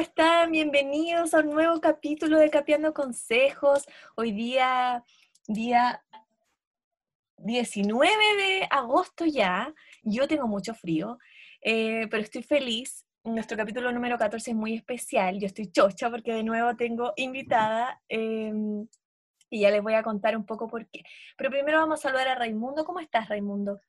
están? Bienvenidos a un nuevo capítulo de Capeando Consejos. Hoy día, día 19 de agosto ya. Yo tengo mucho frío, eh, pero estoy feliz. Nuestro capítulo número 14 es muy especial. Yo estoy chocha porque de nuevo tengo invitada em, y ya les voy a contar un poco por qué. Pero primero vamos a saludar a Raimundo. ¿Cómo estás, Raimundo?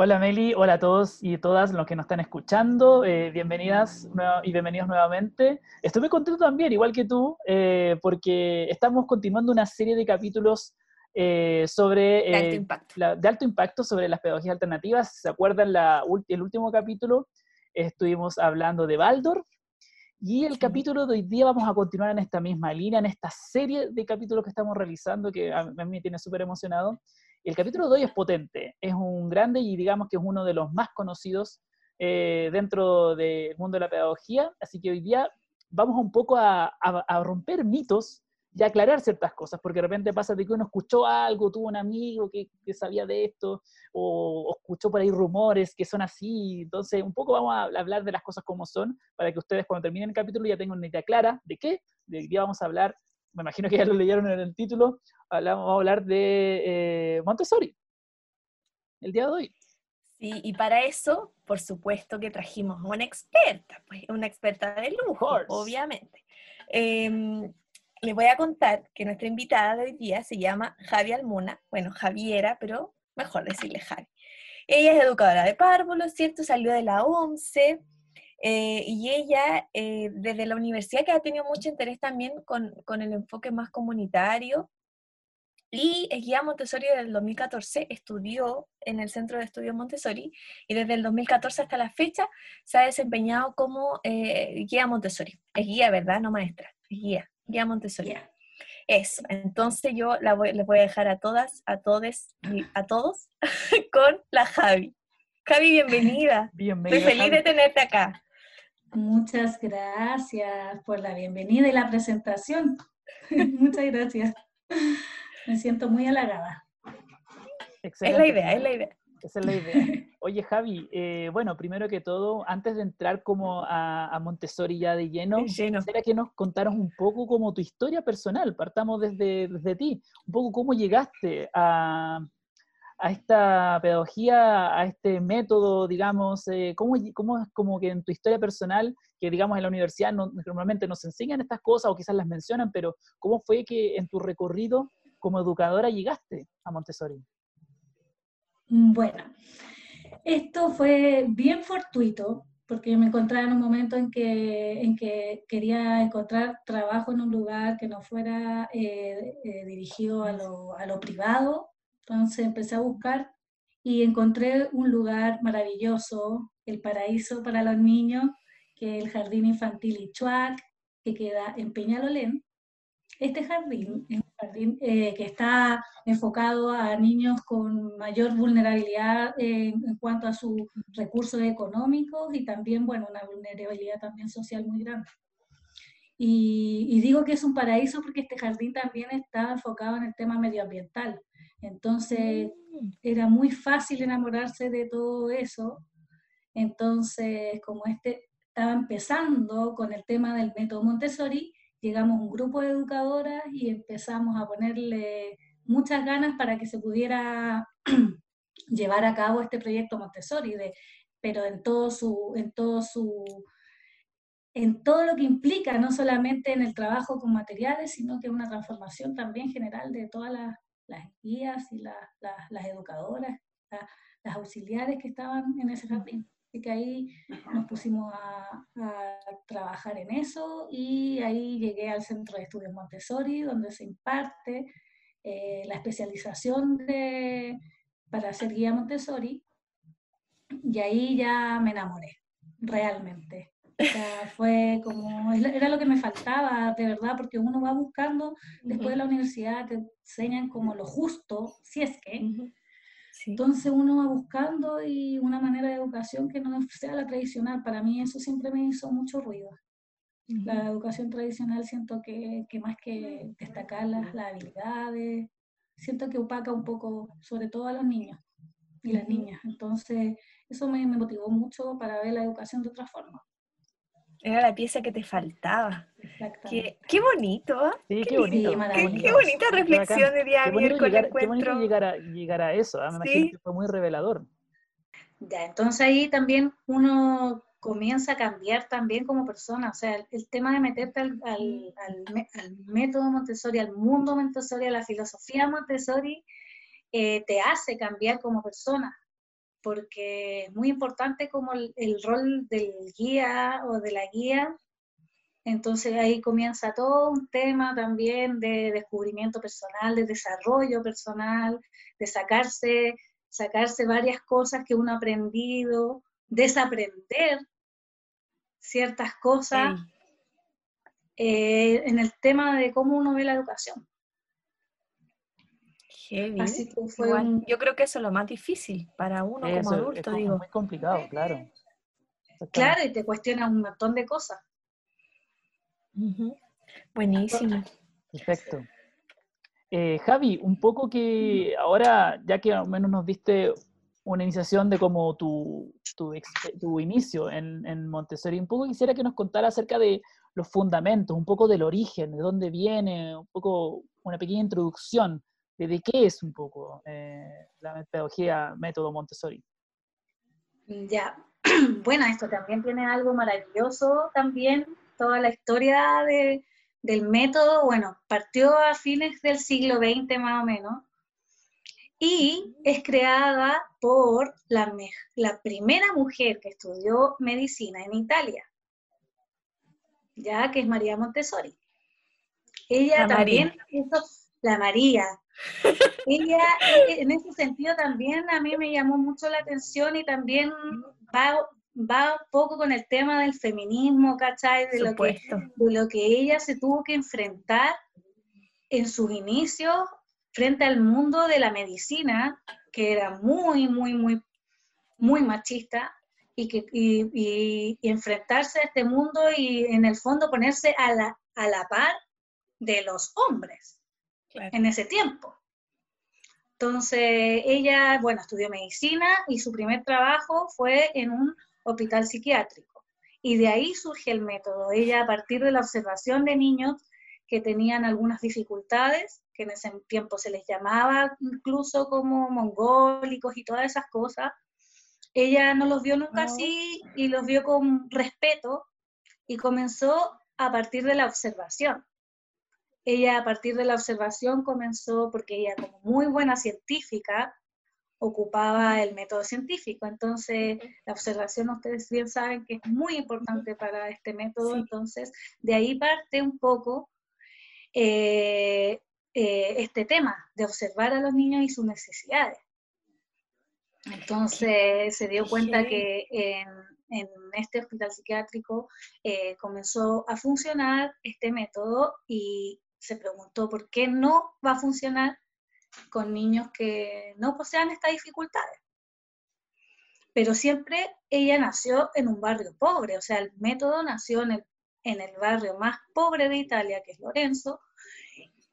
Hola Meli, hola a todos y todas los que nos están escuchando, eh, bienvenidas y bienvenidos nuevamente. Estoy muy contento también, igual que tú, eh, porque estamos continuando una serie de capítulos eh, sobre... de, alto impacto. de alto impacto sobre las pedagogías alternativas. ¿Se acuerdan la, el último capítulo? Estuvimos hablando de Baldor. Y el capítulo de hoy día vamos a continuar en esta misma línea, en esta serie de capítulos que estamos realizando, que a mí me tiene súper emocionado el capítulo de es potente, es un grande y digamos que es uno de los más conocidos eh, dentro del mundo de la pedagogía, así que hoy día vamos un poco a, romper mitos y aclarar ciertas cosas, porque de repente pasa de que uno escuchó algo, tuvo un amigo que, sabía de esto, o, escuchó por ahí rumores que son así, entonces un poco vamos a hablar de las cosas como son, para que ustedes cuando terminen el capítulo ya tengan una idea clara de qué, de qué vamos a hablar me imagino que ya lo leyeron en el título, vamos a hablar de eh, Montessori, el día de hoy. Sí, y para eso, por supuesto que trajimos a una experta, pues una experta de lujo, obviamente. Eh, les voy a contar que nuestra invitada de hoy día se llama Javi Almuna, bueno, Javiera, pero mejor decirle Javi. Ella es educadora de párvulos, ¿cierto? Salió de la OMSE, eh, y ella, eh, desde la universidad, que ha tenido mucho interés también con, con, el enfoque más comunitario, y es guía Montessori desde el 2014, estudió en el Centro de Estudios Montessori, y desde el 2014 hasta la fecha se ha desempeñado como eh, guía Montessori. Es guía, ¿verdad? No maestra, es guía, guía Montessori. Eso, entonces yo la voy, les voy a dejar a todas, a todos, a todos, con la Javi. Javi, bienvenida. Bienvenida. Estoy feliz de tenerte acá. Muchas gracias por la bienvenida y la presentación. Muchas gracias. Me siento muy halagada. Es la idea, es la idea. Esa es la idea. Oye, Javi, eh, bueno, primero que todo, antes de entrar como a, Montessori ya de lleno, lleno. quisiera que nos contaras un poco como tu historia personal. Partamos desde, desde ti, un poco cómo llegaste a, a esta pedagogía, a este método, digamos, eh, ¿cómo, ¿cómo, es como que en tu historia personal, que digamos en la universidad normalmente nos enseñan estas cosas o quizás las mencionan, pero cómo fue que en tu recorrido como educadora llegaste a Montessori? Mm, bueno, esto fue bien fortuito, porque me encontraba en un momento en que, en que quería encontrar trabajo en un lugar que no fuera eh, eh, dirigido a lo, a lo privado, entonces empecé a buscar y encontré un lugar maravilloso, el paraíso para los niños, que es el Jardín Infantil Ichuac, que queda en Peñalolén. Este jardín es un jardín eh, que está enfocado a niños con mayor vulnerabilidad en cuanto a sus recursos económicos y también, bueno, una vulnerabilidad también social muy grande. Y, y, digo que es un paraíso porque este jardín también está enfocado en el tema medioambiental. Entonces mm. era muy fácil enamorarse de todo eso. Entonces, como este estaba empezando con el tema del método Montessori, llegamos un grupo de educadoras y empezamos a ponerle muchas ganas para que se pudiera llevar a cabo este proyecto Montessori, de, pero en todo su, en todo su, en todo lo que implica, no solamente en el trabajo con materiales, sino que una transformación también general de todas las las guías y las educadoras, las auxiliares que estaban en ese jardín. Así que ahí nos pusimos a, trabajar en eso y ahí llegué al Centro de Estudios Montessori, donde se imparte eh, la especialización de, para ser guía Montessori. Y ahí ya me enamoré, realmente. O sea, fue como, era lo que me faltaba, de verdad, porque uno va buscando, después de la universidad te enseñan como lo justo, si es que. Entonces uno va buscando y una manera de educación que no sea la tradicional. Para mí eso siempre me hizo mucho ruido. La educación tradicional siento que, que más que destacar las, las, habilidades, siento que opaca un poco, sobre todo a los niños y las niñas. Entonces eso me, me motivó mucho para ver la educación de otra forma. Era la pieza que te faltaba. Qué, qué bonito. ¿ah? Sí, qué, bonito. qué, bonita reflexión de día qué llegar, qué bonito llegar, a, llegar a eso. ¿ah? Me imagino que fue muy revelador. Ya, entonces ahí también uno comienza a cambiar también como persona. O sea, el, tema de meterte al, al, al, método Montessori, al mundo Montessori, a la filosofía Montessori, eh, te hace cambiar como persona. Porque es muy importante como el, el rol del guía o de la guía. Entonces ahí comienza todo un tema también de descubrimiento personal, de desarrollo personal, de sacarse, sacarse varias cosas que uno ha aprendido, desaprender ciertas cosas eh, en el tema de cómo uno ve la educación. Así que fue Yo creo que eso es lo más difícil para uno como adulto. Es muy complicado, claro. Claro, y te cuestiona un montón de cosas. Buenísimo. Perfecto. Eh, Javi, un poco que ahora, ya que al menos nos diste una iniciación de como tu, tu, inicio en, en, Montessori. Un poco quisiera que nos contara acerca de los fundamentos, un poco del origen, de dónde viene, un poco una pequeña introducción de, qué es un poco eh, la metodología método Montessori. Ya, bueno, esto también tiene algo maravilloso también, toda la historia de, del método, bueno, partió a fines del siglo XX más o menos, y es creada por la, la primera mujer que estudió medicina en Italia, ya que es María Montessori. Ella también la María. Ella, en ese sentido también a mí me llamó mucho la atención y también va, va un poco con el tema del feminismo, ¿cachai? De lo, que, de lo que ella se tuvo que enfrentar en sus inicios frente al mundo de la medicina, que era muy, muy, muy, muy machista, y, que, y, enfrentarse a este mundo y en el fondo ponerse a la, a la par de los hombres en ese tiempo. Entonces, ella, bueno, estudió medicina y su primer trabajo fue en un hospital psiquiátrico. Y de ahí surge el método. Ella, a partir de la observación de niños que tenían algunas dificultades, que en ese tiempo se les llamaba incluso como mongólicos y todas esas cosas, ella no los vio nunca así y los vio con respeto y comenzó a partir de la observación. Ella a partir de la observación comenzó, porque ella como muy buena científica, ocupaba el método científico. Entonces, la observación ustedes bien saben que es muy importante para este método. Entonces, de ahí parte un poco eh, eh, este tema de observar a los niños y sus necesidades. Entonces se dio cuenta que en, este hospital psiquiátrico eh, comenzó a funcionar este método y se preguntó por qué no va a funcionar con niños que no posean estas dificultades. Pero siempre ella nació en un barrio pobre, o sea, el método nació en el, en el barrio más pobre de Italia, que es Lorenzo,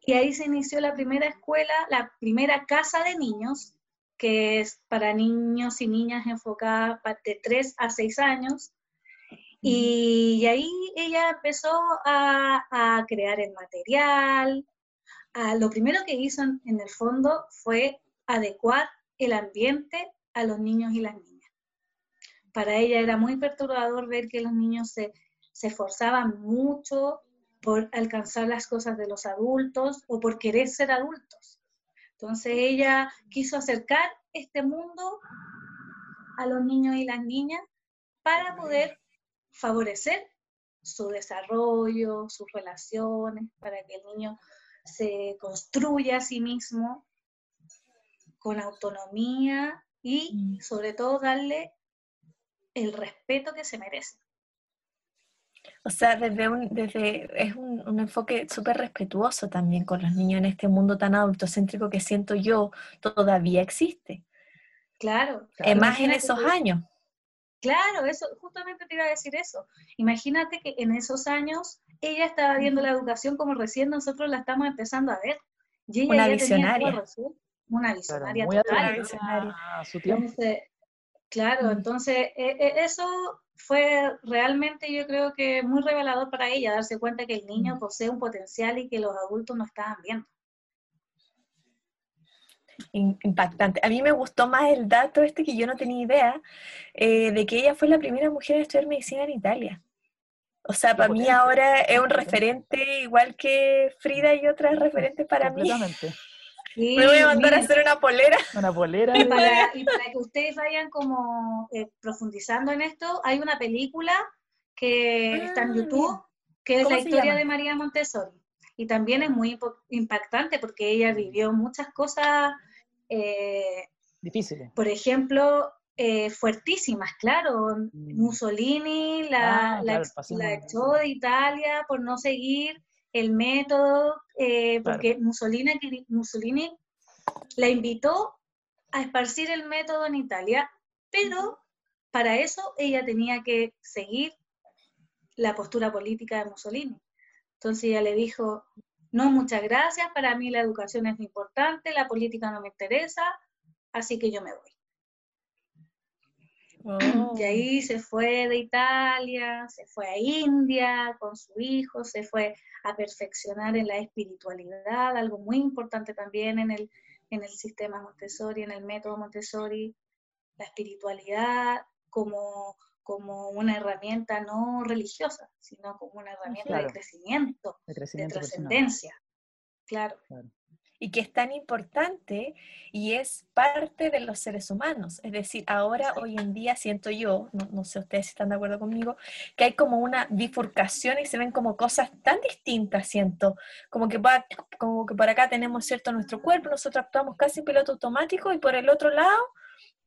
y ahí se inició la primera escuela, la primera casa de niños, que es para niños y niñas enfocadas de 3 a 6 años. Y, ahí ella empezó a, crear el material. lo primero que hizo en, el fondo fue adecuar el ambiente a los niños y las niñas. Para ella era muy perturbador ver que los niños se, se esforzaban mucho por alcanzar las cosas de los adultos o por querer ser adultos. Entonces ella quiso acercar este mundo a los niños y las niñas para poder favorecer su desarrollo, sus relaciones, para que el niño se construya a sí mismo con autonomía y mm. sobre todo darle el respeto que se merece. O sea, desde un, desde, es un, un enfoque súper respetuoso también con los niños en este mundo tan adultocéntrico que siento yo todavía existe. Claro. claro. más en esos años. Claro, eso, justamente te iba a decir eso. Imagínate que en esos años ella estaba viendo la educación como recién nosotros la estamos empezando a ver. una visionaria. una visionaria total. A su tiempo. claro, entonces e, e, eso fue realmente yo creo que muy revelador para ella darse cuenta que el niño posee un potencial y que los adultos no estaban viendo. Impactante. A mí me gustó más el dato este que yo no tenía idea, eh, de que ella fue la primera mujer en estudiar medicina en Italia. O sea, para mí ahora es un referente igual que Frida y otras referentes para mí. Me voy a mandar a hacer una polera. Una polera. Y para, que ustedes vayan como eh, profundizando en esto, hay una película que está en ah, YouTube, que es la historia de María Montessori. Y también es muy impactante porque ella vivió muchas cosas eh, difíciles. Por ejemplo, eh, fuertísimas, claro. Mm. Mussolini la, ah, echó de Italia por no seguir el método, eh, porque Mussolini, Mussolini la invitó a esparcir el método en Italia, pero para eso ella tenía que seguir la postura política de Mussolini. Entonces ella le dijo, no, muchas gracias, para mí la educación es importante, la política no me interesa, así que yo me voy. Y oh. ahí se fue de Italia, se fue a India con su hijo, se fue a perfeccionar en la espiritualidad, algo muy importante también en el, en el sistema Montessori, en el método Montessori, la espiritualidad como, como una herramienta no religiosa, sino como una herramienta de crecimiento, de, trascendencia. claro y que es tan importante y es parte de los seres humanos. Es decir, ahora, hoy en día, siento yo, no, sé ustedes si están de acuerdo conmigo, que hay como una bifurcación y se ven como cosas tan distintas, siento, como que, va, como que por acá tenemos, ¿cierto?, nuestro cuerpo, nosotros actuamos casi en piloto automático y por el otro lado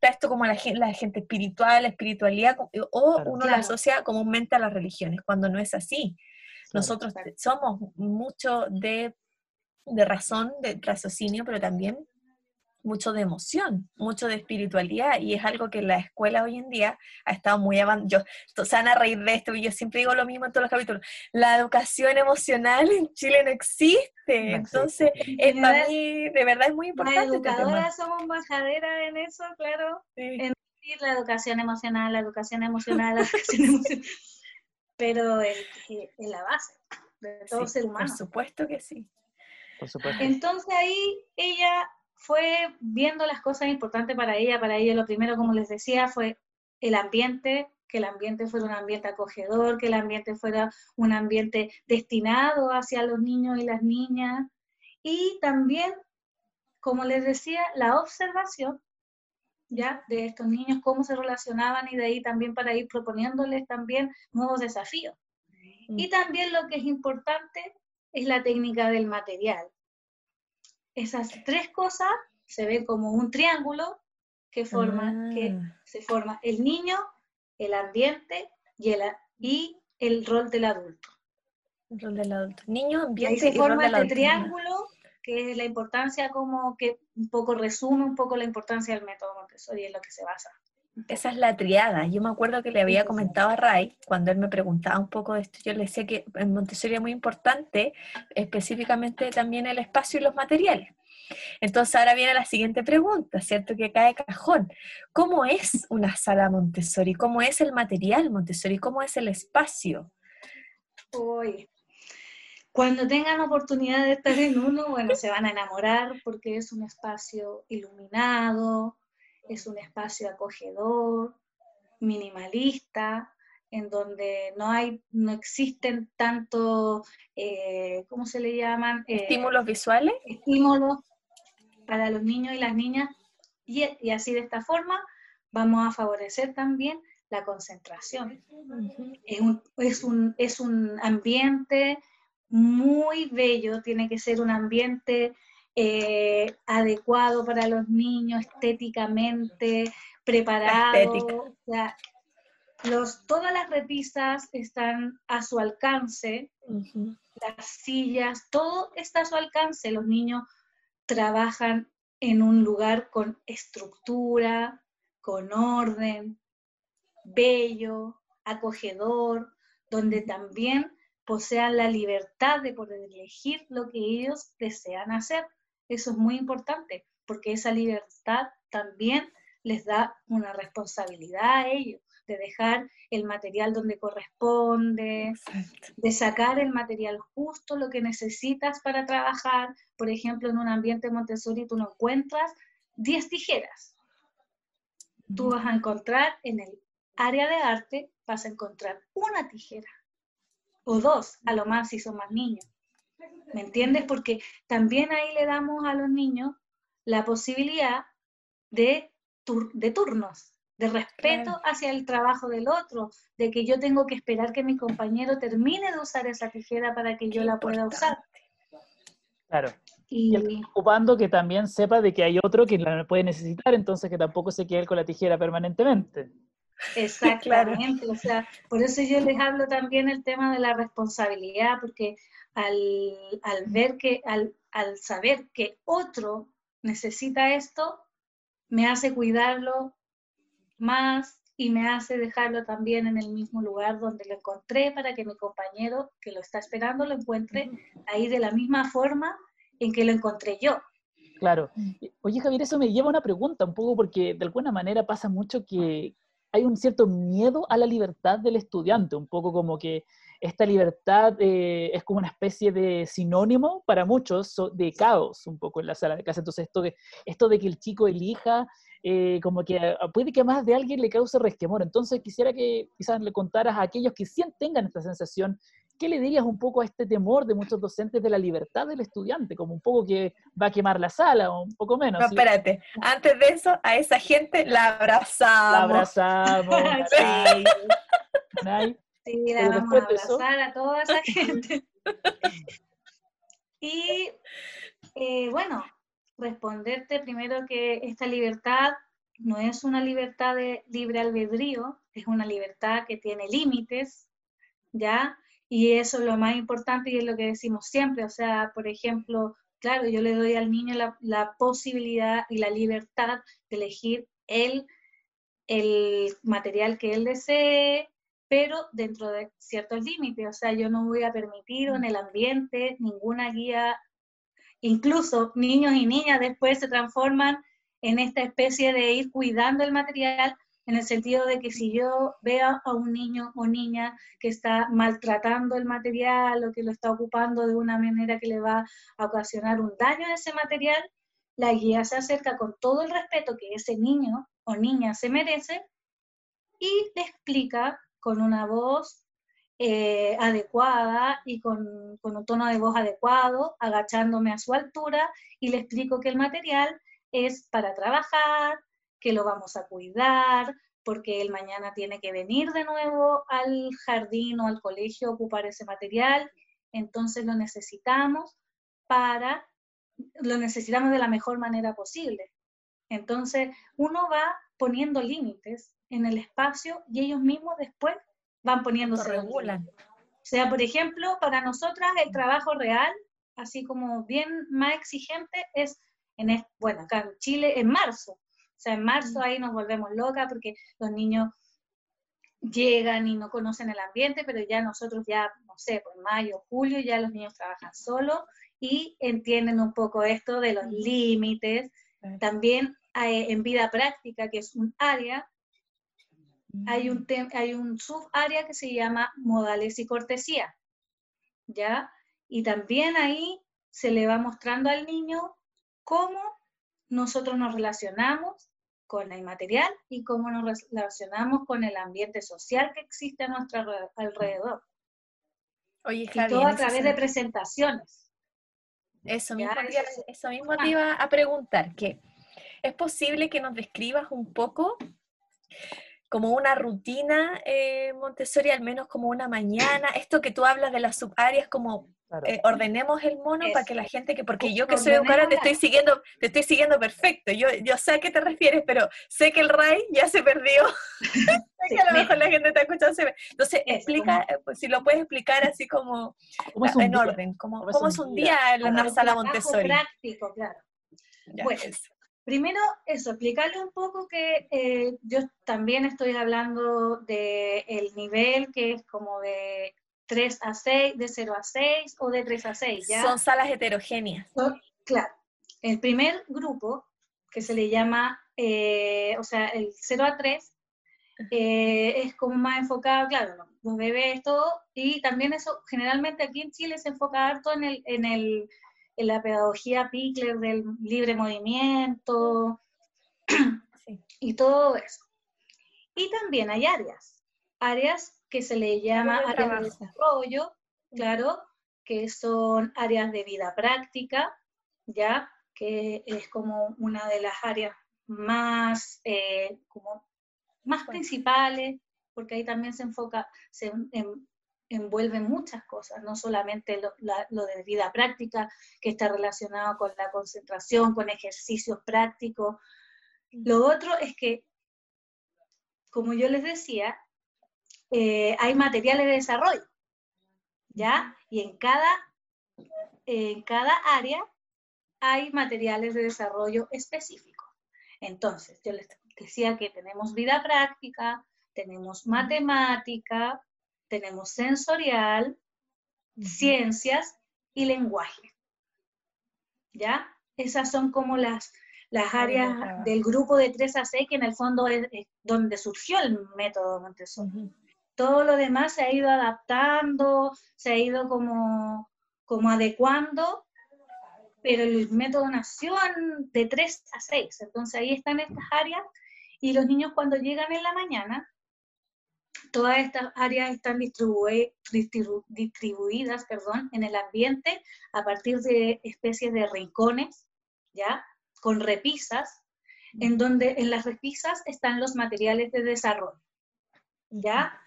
está esto como la gente, la gente espiritual, la espiritualidad, o uno la asocia comúnmente a las religiones, cuando no es así. Nosotros somos mucho de de razón, de raciocinio, pero también mucho de emoción, mucho de espiritualidad, y es algo que la escuela hoy en día ha estado muy avanzada. Se van a reír de esto, y yo siempre digo lo mismo en todos los capítulos. La educación emocional en Chile no existe, entonces es, para mí de verdad es muy importante. Las este educadoras somos embajaderas en eso, claro, en la educación emocional, la educación emocional, la educación emocional, pero es, la base de todo ser humano. Por supuesto que sí. Entonces ahí ella fue viendo las cosas importantes para ella. Para ella lo primero, como les decía, fue el ambiente, que el ambiente fuera un ambiente acogedor, que el ambiente fuera un ambiente destinado hacia los niños y las niñas. Y también, como les decía, la observación ya de estos niños, cómo se relacionaban y de ahí también para ir proponiéndoles también nuevos desafíos. Y mm. también lo que es importante es la técnica del material. Esas tres cosas se ven como un triángulo que, forma, que ah. se forma el niño, el ambiente y el, y el rol del adulto. El rol del adulto. Niño, ambiente y, ahí se forma este triángulo que es la importancia como que un poco resume un poco la importancia del método Montessori en lo que se basa. Esa es la triada. Yo me acuerdo que le había comentado a Ray, cuando él me preguntaba un poco de esto, yo le decía que en Montessori es muy importante, específicamente también el espacio y los materiales. Entonces ahora viene la siguiente pregunta, ¿cierto? Que cae cajón. ¿Cómo es una sala Montessori? ¿Cómo es el material Montessori? ¿Cómo es el espacio? Uy, cuando tengan oportunidad de estar en uno, bueno, se van a enamorar porque es un espacio iluminado, es un espacio acogedor, minimalista, en donde no hay, no existen tanto, eh, ¿cómo se le llaman? Eh, estímulos visuales. Estímulos para los niños y las niñas. Y, así de esta forma vamos a favorecer también la concentración. es, un, es, un, es un ambiente muy bello, tiene que ser un ambiente eh, adecuado para los niños, estéticamente preparado. los, todas las repisas están a su alcance, las sillas, todo está a su alcance. Los niños trabajan en un lugar con estructura, con orden, bello, acogedor, donde también posean la libertad de poder elegir lo que ellos desean hacer. Eso es muy importante, porque esa libertad también les da una responsabilidad a ellos, de dejar el material donde corresponde, de sacar el material justo, lo que necesitas para trabajar. Por ejemplo, en un ambiente Montessori tú no encuentras 10 tijeras. Tú vas a encontrar en el área de arte, vas a encontrar una tijera o dos, a lo más si son más niños. ¿Me entiendes? Porque también ahí le damos a los niños la posibilidad de, de turnos, de respeto hacia el trabajo del otro, de que yo tengo que esperar que mi compañero termine de usar esa tijera para que yo la pueda usar. Claro. Y, ocupando que también sepa de que hay otro que la puede necesitar, entonces que tampoco se quede con la tijera permanentemente. Exactamente, o sea, por eso yo les hablo también el tema de la responsabilidad, porque al, al ver que, al, al saber que otro necesita esto, me hace cuidarlo más y me hace dejarlo también en el mismo lugar donde lo encontré para que mi compañero que lo está esperando lo encuentre ahí de la misma forma en que lo encontré yo. Claro. Oye, Javier, eso me lleva a una pregunta un poco porque de alguna manera pasa mucho que hay un cierto miedo a la libertad del estudiante, un poco como que esta libertad eh, es como una especie de sinónimo para muchos de caos un poco en la sala de clase. Entonces, esto de, esto de que el chico elija, eh, como que puede que más de alguien le cause resquemor. Entonces, quisiera que quizás le contaras a aquellos que sí tengan esta sensación, ¿qué le dirías un poco a este temor de muchos docentes de la libertad del estudiante? Como un poco que va a quemar la sala o un poco menos. No, espérate. Antes de eso, a esa gente la abrazamos. La abrazamos. sí. Sí, la vamos a abrazar a toda esa gente. y eh, bueno, responderte primero que esta libertad no es una libertad de libre albedrío, es una libertad que tiene límites, ¿ya? Y eso es lo más importante y es lo que decimos siempre, o sea, por ejemplo, claro, yo le doy al niño la, la posibilidad y la libertad de elegir el, el material que él desee, pero dentro de ciertos límites. O sea, yo no voy a permitir en el ambiente ninguna guía, incluso niños y niñas después se transforman en esta especie de ir cuidando el material en el sentido de que si yo veo a un niño o niña que está maltratando el material o que lo está ocupando de una manera que le va a ocasionar un daño a ese material, la guía se acerca con todo el respeto que ese niño o niña se merece y le explica con una voz eh, adecuada y con, un tono de voz adecuado, agachándome a su altura y le explico que el material es para trabajar, que lo vamos a cuidar, porque él mañana tiene que venir de nuevo al jardín o al colegio a ocupar ese material, entonces lo necesitamos para, lo necesitamos de la mejor manera posible. Entonces, uno va poniendo límites en el espacio y ellos mismos después van poniéndose. regulan. O sea, por ejemplo, para nosotras el trabajo real, así como bien más exigente, es, en, bueno, acá en Chile, en marzo. O sea, en marzo ahí nos volvemos locas porque los niños llegan y no conocen el ambiente, pero ya nosotros ya, no sé, por mayo, julio, ya los niños trabajan solos y entienden un poco esto de los límites. También eh, en vida práctica, que es un área hay un, mm. hay un subárea que se llama modales y cortesía, ¿ya? Y también ahí se le va mostrando al niño cómo nosotros nos relacionamos con el material y cómo nos relacionamos con el ambiente social que existe a nuestro alrededor. Oye, y todo a través de presentaciones. Eso mismo, eso mismo te iba a preguntar, que es posible que nos describas un poco como una rutina eh, Montessori, al menos como una mañana. Esto que tú hablas de las subáreas, como eh, ordenemos el mono para que la gente que, porque yo que soy educadora te estoy siguiendo, te estoy siguiendo perfecto. Yo, yo sé a qué te refieres, pero sé que el RAI ya se perdió. sé que a lo mejor la gente está escuchando. Entonces, explica, eh, pues, si lo puedes explicar así como en orden, como, ¿cómo es un día en la sala Montessori? práctico, claro. bueno, Primero, eso, explicarle un poco que eh, yo también estoy hablando del el nivel que es como de 3 a 6, de 0 a 6 o de 3 a 6, ¿ya? Son salas heterogéneas. claro. El primer grupo, que se le llama, eh, o sea, el 0 a 3, eh, es como más enfocado, claro, los bebés, todo, y también eso, generalmente aquí en Chile se enfoca harto en, el, en, el, en la pedagogía Pickler del libre movimiento y todo eso. Y también hay áreas, áreas que se le llama áreas de desarrollo, claro, que son áreas de vida práctica, ¿ya? Que es como una de las áreas más, eh, como más principales, porque ahí también se enfoca, se envuelven muchas cosas, no solamente lo, de vida práctica, que está relacionado con la concentración, con ejercicios prácticos. Lo otro es que, como yo les decía, eh, hay materiales de desarrollo, ¿ya? Y en cada, en cada área hay materiales de desarrollo específicos. Entonces, yo les decía que tenemos vida práctica, tenemos matemática, tenemos sensorial, ciencias y lenguaje. ¿Ya? Esas son como las, las áreas del grupo de 3 a 6, que en el fondo es, donde surgió el método Montessori. Todo lo demás se ha ido adaptando, se ha ido como, como adecuando pero el método nació de 3 a 6, entonces ahí están estas áreas y los niños cuando llegan en la mañana, todas estas áreas están distribuidas perdón, en el ambiente a partir de especies de rincones, ¿ya? Con repisas, en donde en las repisas están los materiales de desarrollo, ¿ya?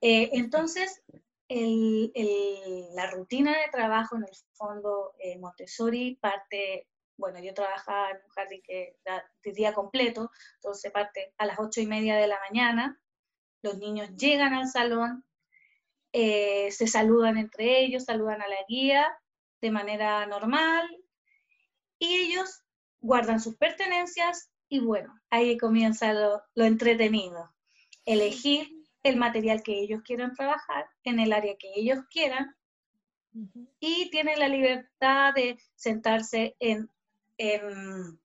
Eh, entonces, la rutina de trabajo en el fondo eh, Montessori parte, bueno, yo trabajaba en un jardín que da de día completo, entonces parte a las ocho y media de la mañana, los niños llegan al salón, eh, se saludan entre ellos, saludan a la guía de manera normal y ellos guardan sus pertenencias y bueno, ahí comienza lo, lo entretenido, elegir el material que ellos quieran trabajar en el área que ellos quieran y tienen la libertad de sentarse en, en,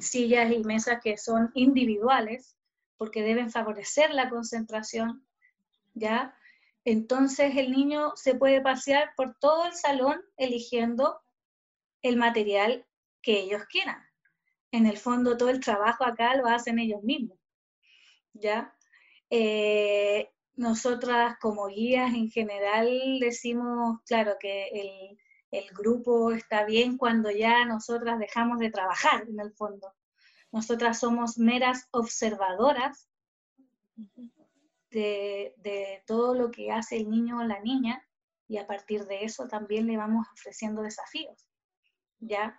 sillas y mesas que son individuales porque deben favorecer la concentración, ¿ya? Entonces el niño se puede pasear por todo el salón eligiendo el material que ellos quieran. En el fondo todo el trabajo acá lo hacen ellos mismos, ¿ya? Eh, nosotras como guías en general decimos, claro, que el, el, grupo está bien cuando ya nosotras dejamos de trabajar en el fondo. Nosotras somos meras observadoras de, de, todo lo que hace el niño o la niña y a partir de eso también le vamos ofreciendo desafíos, ¿ya?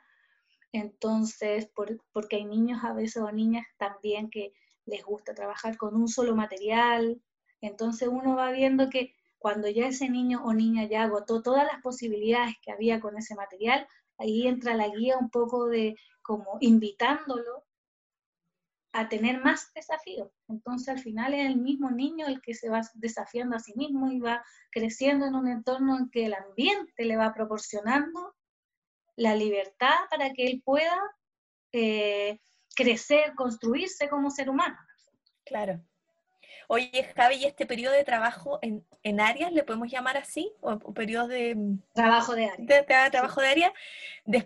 Entonces, por, porque hay niños a veces o niñas también que les gusta trabajar con un solo material. Entonces uno va viendo que cuando ya ese niño o niña ya agotó todas las posibilidades que había con ese material, ahí entra la guía un poco de como invitándolo a tener más desafíos. Entonces al final es el mismo niño el que se va desafiando a sí mismo y va creciendo en un entorno en que el ambiente le va proporcionando la libertad para que él pueda eh, crecer, construirse como ser humano. Claro. Oye, Javi, ¿y este periodo de trabajo en, en áreas, le podemos llamar así? ¿O, periodo de... Trabajo de área. De, trabajo de área,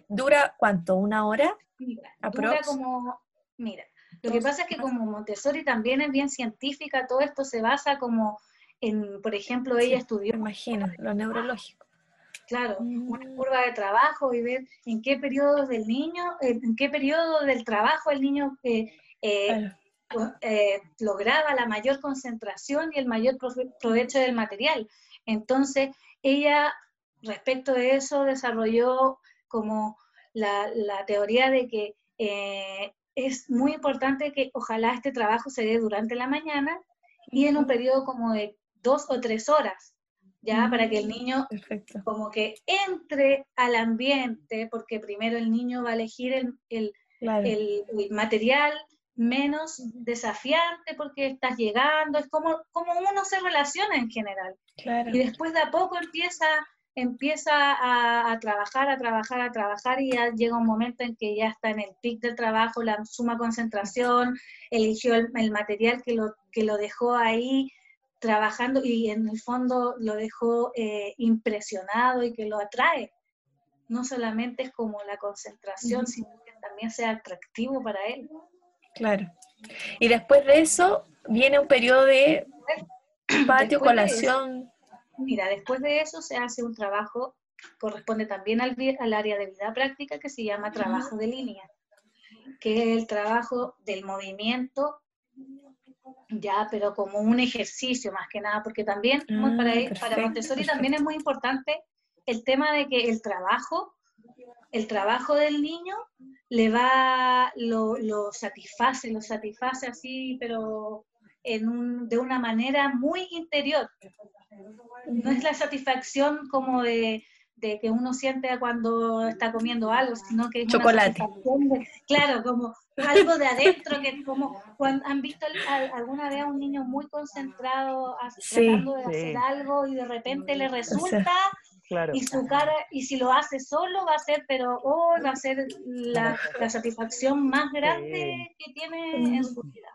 ¿dura cuánto? ¿Una hora? Mira, dura como... Mira, lo que pasa es que como Montessori también es bien científica, todo esto se basa como en, por ejemplo, ella estudió... Imagino, lo neurológico claro, una mm. curva de trabajo y ver en qué periodo del niño, en qué periodo del trabajo el niño eh, eh, eh, lograba la mayor concentración y el mayor provecho del material. Entonces, ella, respecto de eso, desarrolló como la, la teoría de que es muy importante que ojalá este trabajo se dé durante la mañana y en un periodo como de dos o tres horas ya para que el niño como que entre al ambiente, porque primero el niño va a elegir el, el, el, material menos desafiante porque estás llegando, es como, como uno se relaciona en general. Y después de a poco empieza, empieza a, trabajar, a trabajar, a trabajar y ya llega un momento en que ya está en el pic del trabajo, la suma concentración, eligió el, material que lo, que lo dejó ahí trabajando y en el fondo lo dejó eh, impresionado y que lo atrae. No solamente es como la concentración, sino que también sea atractivo para él. Claro. Y después de eso viene un periodo de patio, colación. Mira, después de eso se hace un trabajo, corresponde también al, al área de vida práctica que se llama trabajo de línea, que es el trabajo del movimiento ya, pero como un ejercicio más que nada, porque también para, mm, para Montessori también es muy importante el tema de que el trabajo, el trabajo del niño le va, lo, lo satisface, lo satisface así, pero en un, de una manera muy interior. No es la satisfacción como de, de que uno siente cuando está comiendo algo, sino que es chocolate. claro, como algo de adentro que como cuando han visto alguna vez a un niño muy concentrado tratando de hacer algo y de repente le resulta y su cara y si lo hace solo va a ser pero oh, va a ser la, satisfacción más grande que tiene en su vida.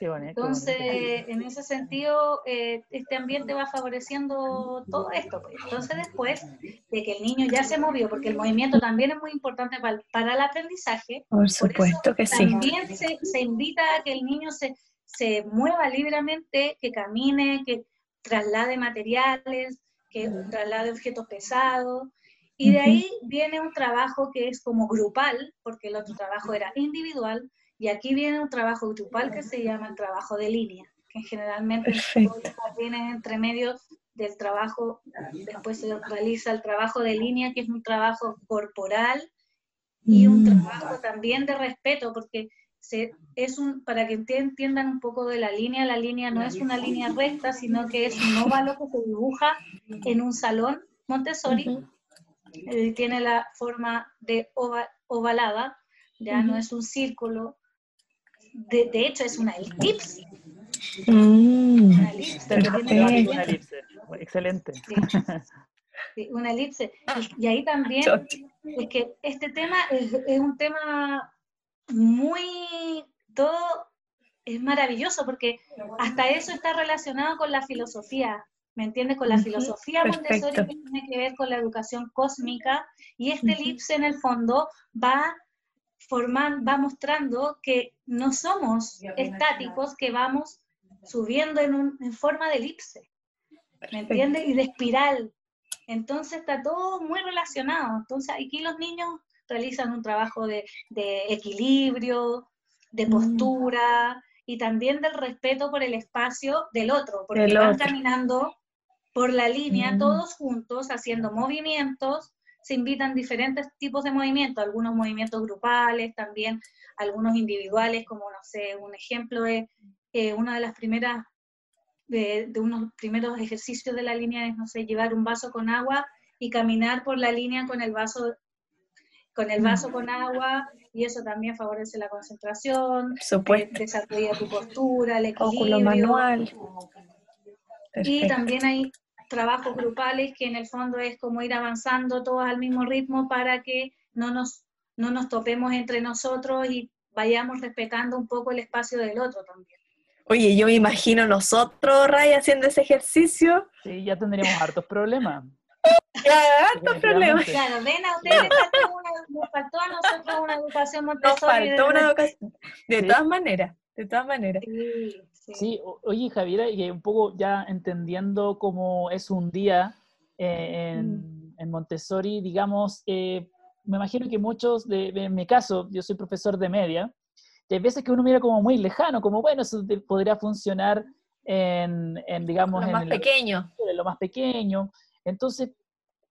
Entonces, en ese sentido, eh, este ambiente va favoreciendo todo esto. Pues. Entonces, después de que el niño ya se movió, porque el movimiento también es muy importante para, el aprendizaje. Por supuesto que sí. También se, se, invita a que el niño se, se mueva libremente, que camine, que traslade materiales, que traslade objetos pesados. Y de ahí viene un trabajo que es como grupal, porque el otro trabajo era individual, y aquí viene un trabajo grupal que se llama el trabajo de línea, que generalmente viene entre medio del trabajo, después se realiza el trabajo de línea, que es un trabajo corporal y un mm. trabajo también de respeto, porque se, es un, para que entiendan un poco de la línea, la línea no es una línea recta, sino que es un óvalo que se dibuja en un salón Montessori, eh, tiene la forma de ovalada, ya no es un círculo, de, de hecho es una elipse. Mm, una elipse. Una elipse. Excelente. Sí. una elipse. Y, ahí también es que este tema es, es, un tema muy, todo es maravilloso porque hasta eso está relacionado con la filosofía, ¿me entiendes? Con la filosofía Montessori que tiene que ver con la educación cósmica y este elipse en el fondo va va mostrando que no somos estáticos, que vamos subiendo en, en forma de elipse, ¿me entiendes? Y de espiral. Entonces está todo muy relacionado. Entonces aquí los niños realizan un trabajo de, de equilibrio, de mm. postura y también del respeto por el espacio del otro, porque van caminando por la línea mm. todos juntos, haciendo movimientos se invitan diferentes tipos de movimientos, algunos movimientos grupales, también algunos individuales, como no sé, un ejemplo es eh, una de las primeras, de, unos primeros ejercicios de la línea es, no sé, llevar un vaso con agua y caminar por la línea con el vaso con el vaso con agua y eso también favorece la concentración, eh, desarrolla tu postura, el equilibrio. manual. Y también hay trabajos grupales que en el fondo es como ir avanzando todos al mismo ritmo para que no nos, no nos topemos entre nosotros y vayamos respetando un poco el espacio del otro también. Oye, yo me imagino nosotros, Ray, haciendo ese ejercicio. Sí, ya tendríamos hartos problemas. Ya, hartos problemas. Claro, ven a ustedes, nos faltó a nosotros una educación Montessori. Nos faltó una educación, de todas maneras, de todas maneras. Sí. Sí. oye Javiera, y un poco ya entendiendo cómo es un día eh, mm. en, Montessori, digamos, eh, me imagino que muchos, de, en mi caso, yo soy profesor de media, hay veces que uno mira como muy lejano, como bueno, eso podría funcionar en, digamos, lo en más pequeño. En lo más pequeño. Entonces,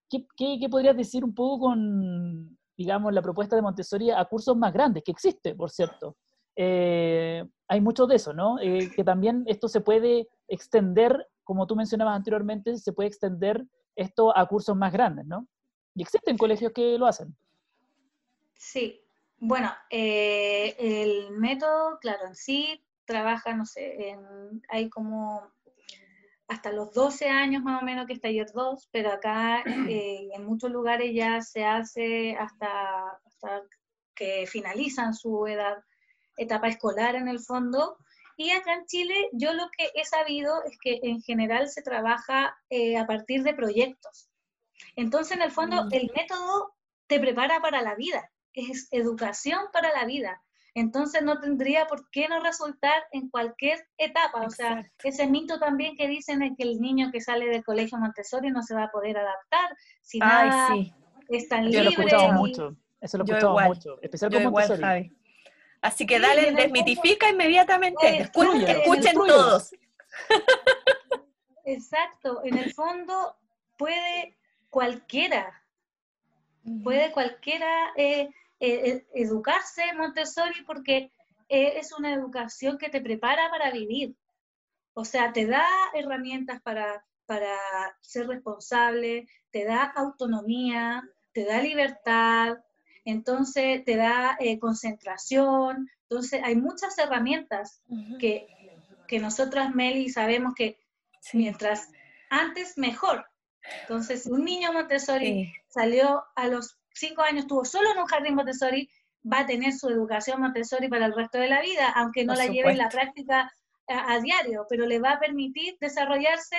¿qué, qué, podrías decir un poco con, digamos, la propuesta de Montessori a cursos más grandes, que existe, por cierto? Eh, hay mucho de eso, ¿no? Eh, que también esto se puede extender, como tú mencionabas anteriormente, se puede extender esto a cursos más grandes, ¿no? Y existen colegios que lo hacen. Sí, bueno, eh, el método, claro, en sí trabaja, no sé, hay como hasta los 12 años más o menos que es taller 2, pero acá eh, en muchos lugares ya se hace hasta, hasta que finalizan su edad, etapa escolar en el fondo. Y acá en Chile yo lo que he sabido es que en general se trabaja eh, a partir de proyectos. Entonces, en el fondo, mm. el método te prepara para la vida, es educación para la vida. Entonces no tendría por qué no resultar en cualquier etapa. O sea, ese mito también que dicen es que el niño que sale del colegio Montessori no se va a poder adaptar. Si nada sí. es tan Yo libre. Lo he mucho. Eso lo he escuchado mucho. Especial con Montessori. Así que dale, desmitifica inmediatamente. escuchen, escuchen todos. Exacto. En el fondo puede cualquiera. Puede cualquiera eh, eh, educarse Montessori porque eh, es una educación que te prepara para vivir. O sea, te da herramientas para, para ser responsable, te da autonomía, te da libertad, entonces te da eh, concentración. Entonces, hay muchas herramientas que, que nosotras, Meli, sabemos que mientras antes, mejor. Entonces, un niño Montessori salió a los cinco años estuvo solo en un jardín Montessori, va a tener su educación Montessori para el resto de la vida, aunque no la lleve en la práctica a, diario, pero le va a permitir desarrollarse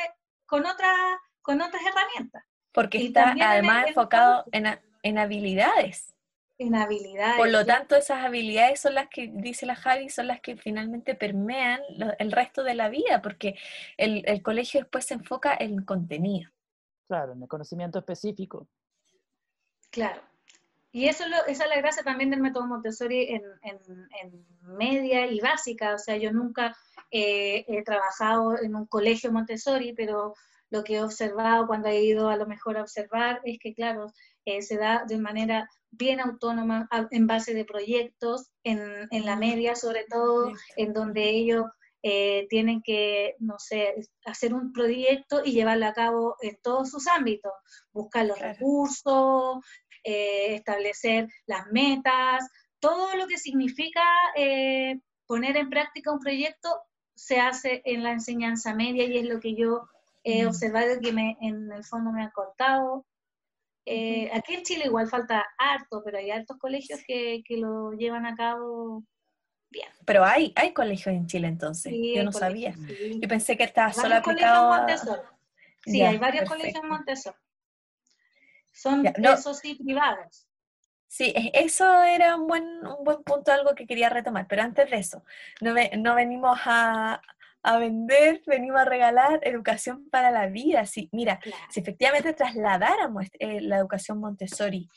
con, otra, con otras herramientas. Porque está además enfocado en, en, habilidades. En habilidades. Por lo tanto, esas habilidades son las que, dice la Javi, son las que finalmente permean el resto de la vida, porque el, el colegio después se enfoca en contenido. Claro, en el conocimiento específico. Claro. Y eso esa es la gracia también del método Montessori en, media y básica. O sea, yo nunca he trabajado en un colegio Montessori, pero lo que he observado cuando he ido a lo mejor a observar es que, claro, eh, se da de manera bien autónoma en base de proyectos, en, en la media sobre todo, en donde ellos eh, tienen que, no sé, hacer un proyecto y llevarlo a cabo en todos sus ámbitos, buscar los recursos, eh, establecer las metas, todo lo que significa eh, poner en práctica un proyecto se hace en la enseñanza media y es lo que yo he mm. observado que me, en el fondo me han cortado. Aquí en Chile igual falta harto, pero hay hartos colegios que, que lo llevan a cabo pero hay, hay colegios en Chile entonces, yo no sabía. Yo pensé que estaba solo aplicado a... Sí, hay varios colegios Montessori. Son, esos sí, privados. Sí, eso era un buen, un buen punto, algo que quería retomar, pero antes de eso, no, no venimos a, a vender, venimos a regalar educación para la vida. Sí, mira, si efectivamente trasladáramos eh, la educación Montessori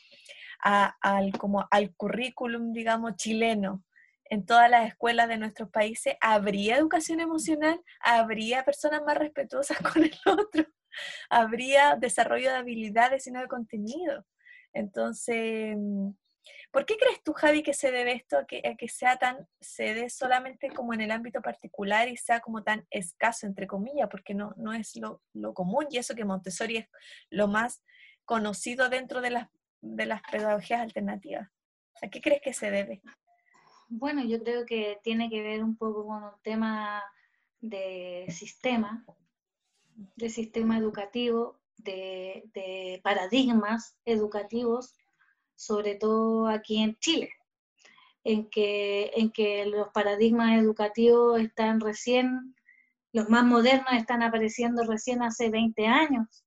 a, al, como al currículum, digamos, chileno, en todas las escuelas de nuestros países, habría educación emocional, habría personas más respetuosas con el otro, habría desarrollo de habilidades y no de contenido. Entonces, ¿por qué crees tú, Javi, que se debe esto que, que sea tan, se dé solamente como en el ámbito particular y sea como tan escaso, entre comillas, porque no, no es lo, lo común y eso que Montessori es lo más conocido dentro de las, de las pedagogías alternativas? ¿A qué crees que se debe? Bueno, yo creo que tiene que ver un poco con un tema de sistema, de sistema educativo, de, paradigmas educativos, sobre todo aquí en Chile, en que, en que los paradigmas educativos están recién, los más modernos están apareciendo recién hace 20 años.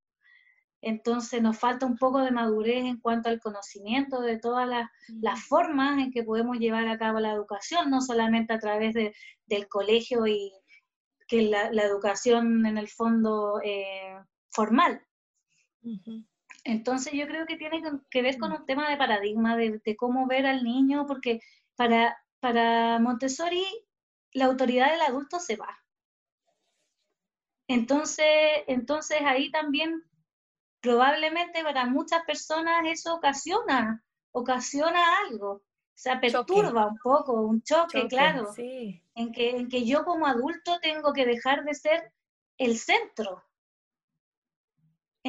Entonces nos falta un poco de madurez en cuanto al conocimiento de todas las, mm. formas en que podemos llevar a cabo la educación, no solamente a través del colegio y que la, educación en el fondo eh, formal. Entonces yo creo que tiene que ver con mm. un tema de paradigma, de, cómo ver al niño, porque para, para Montessori la autoridad del adulto se va. Entonces, entonces ahí también probablemente para muchas personas eso ocasiona, ocasiona algo. O sea, perturba un poco, un choque, claro, en, que, en que yo como adulto tengo que dejar de ser el centro.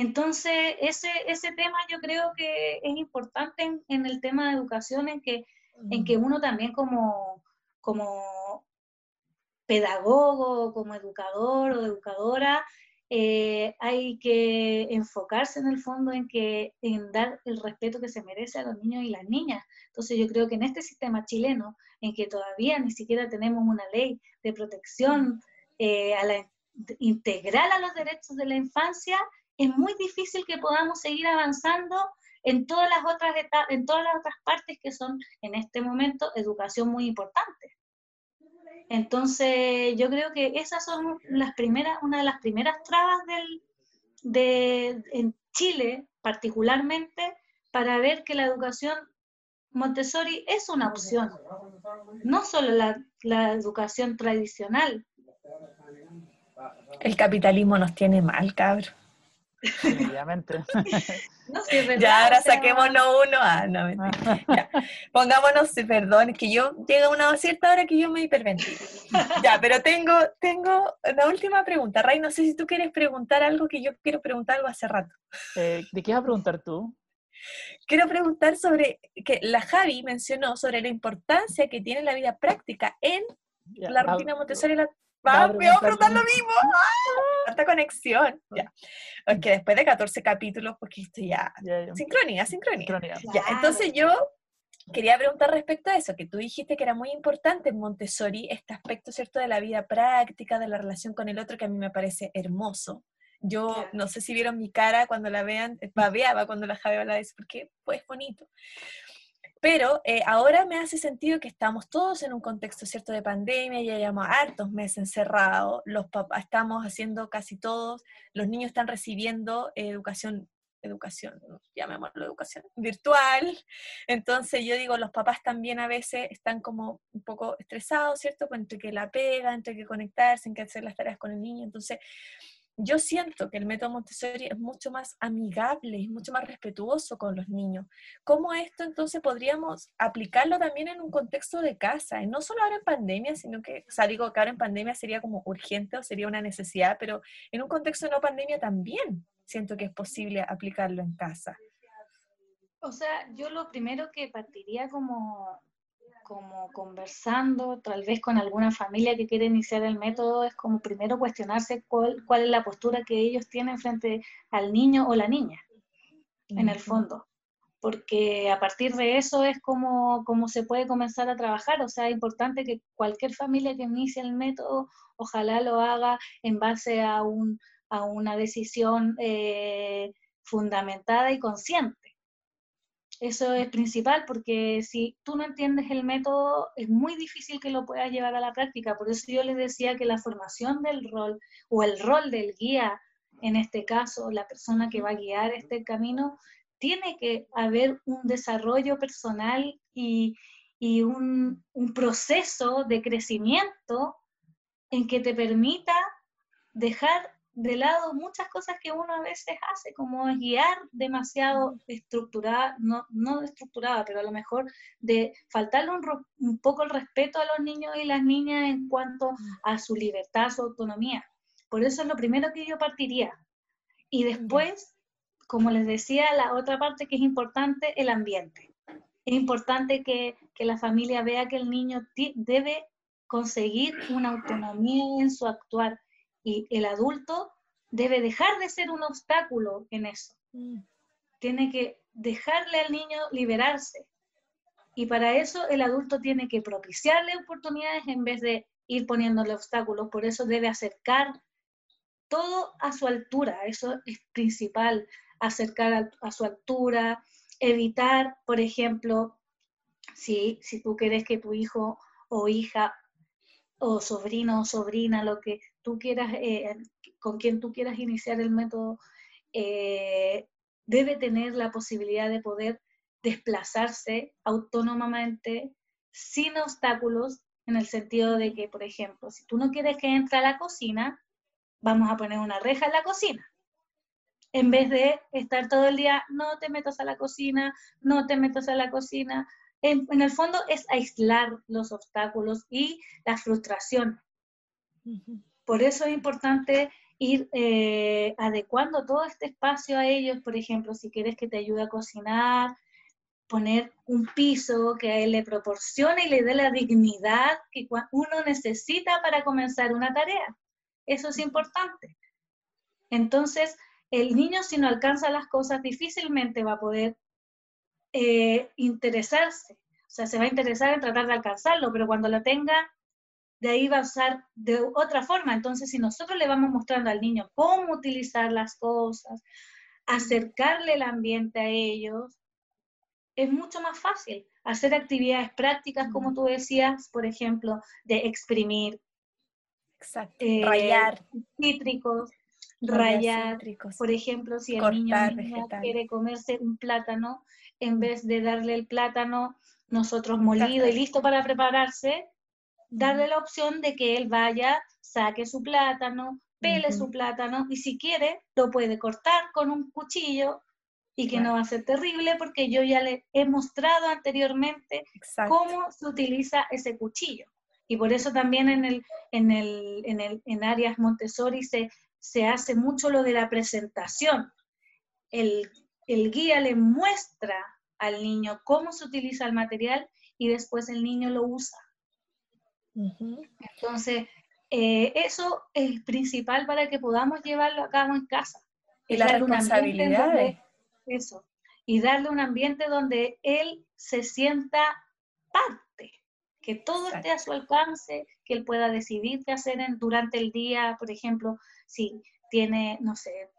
Entonces, ese, ese tema yo creo que es importante en, el tema de educación, en que, en que uno también como, como pedagogo, como educador o educadora, eh, hay que enfocarse en el fondo en, que, en dar el respeto que se merece a los niños y las niñas. Entonces yo creo que en este sistema chileno, en que todavía ni siquiera tenemos una ley de protección eh, a la, integral a los derechos de la infancia, es muy difícil que podamos seguir avanzando en todas las otras en todas las otras partes que son en este momento educación muy importante. Entonces, yo creo que esas son las primeras, una de las primeras trabas del, de, en Chile, particularmente, para ver que la educación Montessori es una opción, no solo la, la educación tradicional. El capitalismo nos tiene mal, cabrón. Obviamente. ya, ahora saquémonos uno. Ah, no, ya. Pongámonos, perdón, que yo llega a una cierta hora que yo me hiperventilo. ya, pero tengo, tengo una última pregunta. Ray, no sé si tú quieres preguntar algo que yo quiero preguntar algo hace rato. Eh, ¿De qué vas a preguntar tú? Quiero preguntar sobre, que la Javi mencionó sobre la importancia que tiene la vida práctica en la rutina Montessori la Va, me voy a preguntar lo mismo. ¡Ah! conexión. Ya. que después de 14 capítulos, porque esto ya. Sincronía, sincronía. Ya, entonces yo quería preguntar respecto a eso, que tú dijiste que era muy importante en Montessori este aspecto, ¿cierto?, de la vida práctica, de la relación con el otro, que a mí me parece hermoso. Yo no sé si vieron mi cara cuando la vean, babeaba cuando la Javi hablaba de eso, porque pues bonito. Pero eh, ahora me hace sentido que estamos todos en un contexto cierto de pandemia, ya llevamos hartos meses encerrados, los papás estamos haciendo casi todos, los niños están recibiendo educación, educación, llamémoslo educación virtual. Entonces yo digo, los papás también a veces están como un poco estresados, ¿cierto? Entre que la pega, entre que conectarse, en que hacer las tareas con el niño. Entonces yo siento que el método Montessori es mucho más amigable, es mucho más respetuoso con los niños. ¿Cómo esto entonces podríamos aplicarlo también en un contexto de casa? Y no solo ahora en pandemia, sino que, o sea, digo que ahora en pandemia sería como urgente o sería una necesidad, pero en un contexto de no pandemia también siento que es posible aplicarlo en casa. O sea, yo lo primero que partiría como como conversando, tal vez con alguna familia que quiere iniciar el método, es como primero cuestionarse cuál, cuál es la postura que ellos tienen frente al niño o la niña, en el fondo. Porque a partir de eso es como, como se puede comenzar a trabajar. O sea, es importante que cualquier familia que inicie el método, ojalá lo haga en base a, un, a una decisión eh, fundamentada y consciente eso es principal porque si tú no entiendes el método, es muy difícil que lo puedas llevar a la práctica. Por eso yo les decía que la formación del rol o el rol del guía, en este caso, la persona que va a guiar este camino, tiene que haber un desarrollo personal y, un, un proceso de crecimiento en que te permita dejar de lado muchas cosas que uno a veces hace, como guiar demasiado estructurada, no, no estructurada, pero a lo mejor de faltarle un, poco el respeto a los niños y las niñas en cuanto a su libertad, su autonomía. Por eso es lo primero que yo partiría. Y después, como les decía, la otra parte que es importante, el ambiente. Es importante que, que la familia vea que el niño debe conseguir una autonomía en su actuar y el adulto debe dejar de ser un obstáculo en eso. Mm. Tiene que dejarle al niño liberarse. Y para eso el adulto tiene que propiciarle oportunidades en vez de ir poniéndole obstáculos. Por eso debe acercar todo a su altura. Eso es principal, acercar a, su altura, evitar, por ejemplo, si, si tú quieres que tu hijo o hija o sobrino o sobrina, lo que tú quieras, eh, con quien tú quieras iniciar el método, eh, debe tener la posibilidad de poder desplazarse autónomamente, sin obstáculos, en el sentido de que, por ejemplo, si tú no quieres que entre a la cocina, vamos a poner una reja en la cocina. En vez de estar todo el día, no te metas a la cocina, no te metas a la cocina. En, el fondo es aislar los obstáculos y la frustración. Por eso es importante ir eh, adecuando todo este espacio a ellos, por ejemplo, si quieres que te ayude a cocinar, poner un piso que a él le proporcione y le dé la dignidad que uno necesita para comenzar una tarea. Eso es importante. Entonces, el niño si no alcanza las cosas difícilmente va a poder eh, interesarse, o sea, se va a interesar en tratar de alcanzarlo, pero cuando lo tenga, de ahí va a usar de otra forma. Entonces, si nosotros le vamos mostrando al niño cómo utilizar las cosas, acercarle el ambiente a ellos, es mucho más fácil hacer actividades prácticas, como tú decías, por ejemplo, de exprimir, eh, rayar. cítricos, rayar, por ejemplo, si el niño quiere comerse un plátano, en vez de darle el plátano nosotros molido y listo para prepararse, darle la opción de que él vaya, saque su plátano, pele su plátano y si quiere lo puede cortar con un cuchillo y que no va a ser terrible porque yo ya le he mostrado anteriormente cómo se utiliza ese cuchillo. Y por eso también en, el, en, el, en, el, en áreas Montessori se, se hace mucho lo de la presentación. El, el guía le muestra al niño cómo se utiliza el material y después el niño lo usa. Entonces, eh, eso es principal para que podamos llevarlo a cabo en casa. Y la responsabilidad. Eso. Y darle un ambiente donde él se sienta parte, que todo esté a su alcance, que él pueda decidir qué hacer en, durante el día, por ejemplo, si tiene, no sé,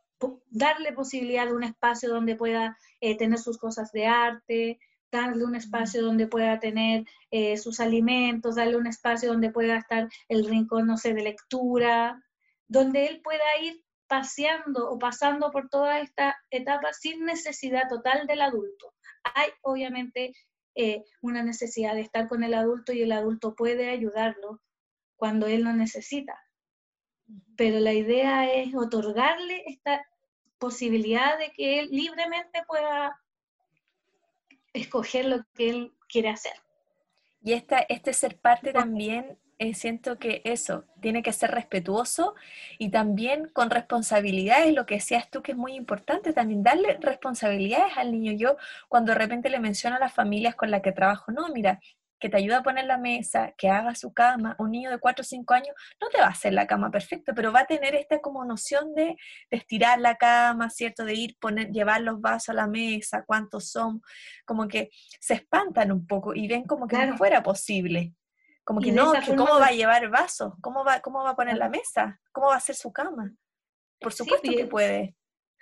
darle posibilidad de un espacio donde pueda eh, tener sus cosas de arte, darle un espacio donde pueda tener eh, sus alimentos, darle un espacio donde pueda estar el rincón, no sé, de lectura, donde él pueda ir paseando o pasando por toda esta etapa sin necesidad total del adulto. Hay obviamente eh, una necesidad de estar con el adulto y el adulto puede ayudarlo cuando él lo necesita. Pero la idea es otorgarle esta posibilidad de que él libremente pueda escoger lo que él quiere hacer. Y esta, este ser parte también, eh, siento que eso, tiene que ser respetuoso y también con responsabilidades, lo que decías tú que es muy importante, también darle responsabilidades al niño. Yo cuando de repente le menciono a las familias con las que trabajo, no, mira, que te ayuda a poner la mesa, que haga su cama, un niño de 4 o 5 años no te va a hacer la cama perfecta, pero va a tener esta como noción de, estirar la cama, ¿cierto? De ir, poner, llevar los vasos a la mesa, cuántos son, como que se espantan un poco y ven como que no fuera posible. Como que no, ¿cómo va a llevar vasos? ¿Cómo va, ¿Cómo va a poner la mesa? ¿Cómo va a hacer su cama? Por supuesto que puede.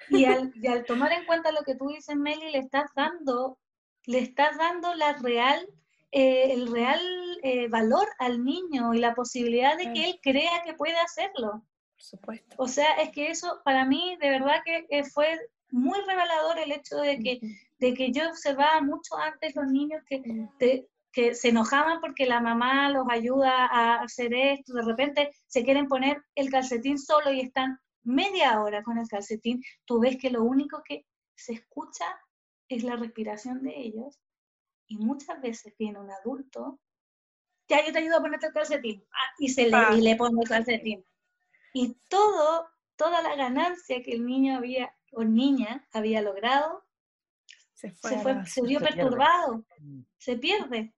Y al, y al tomar en cuenta lo que tú dices, Meli, le estás dando, le estás dando la real eh, el real eh, valor al niño y la posibilidad de que él crea que puede hacerlo. Por supuesto. O sea, es que eso para mí de verdad que fue muy revelador el hecho de que, de que yo observaba mucho antes los niños que, que se enojaban porque la mamá los ayuda a hacer esto, de repente se quieren poner el calcetín solo y están media hora con el calcetín, tú ves que lo único que se escucha es la respiración de ellos y muchas veces viene un adulto, ya yo te ayudo a ponerte el calcetín, ah, y, se le, ah. y le pone el calcetín. Y todo, toda la ganancia que el niño había, o niña había logrado, se, fue, se, vio perturbado, mm. se pierde.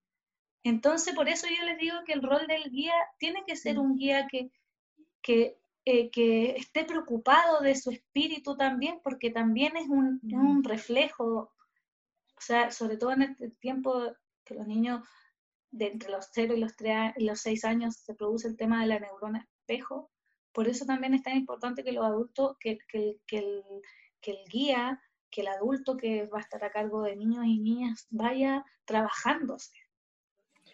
Entonces, por eso yo les digo que el rol del guía tiene que ser mm. un guía que, que, eh, que esté preocupado de su espíritu también, porque también es un, mm. un reflejo o sea, sobre todo en este tiempo que los niños de entre los 0 y los, 3, y los 6 años se produce el tema de la neurona espejo, por eso también es tan importante que los adultos, que, que, que, el, que el guía, que el adulto que va a estar a cargo de niños y niñas vaya trabajándose.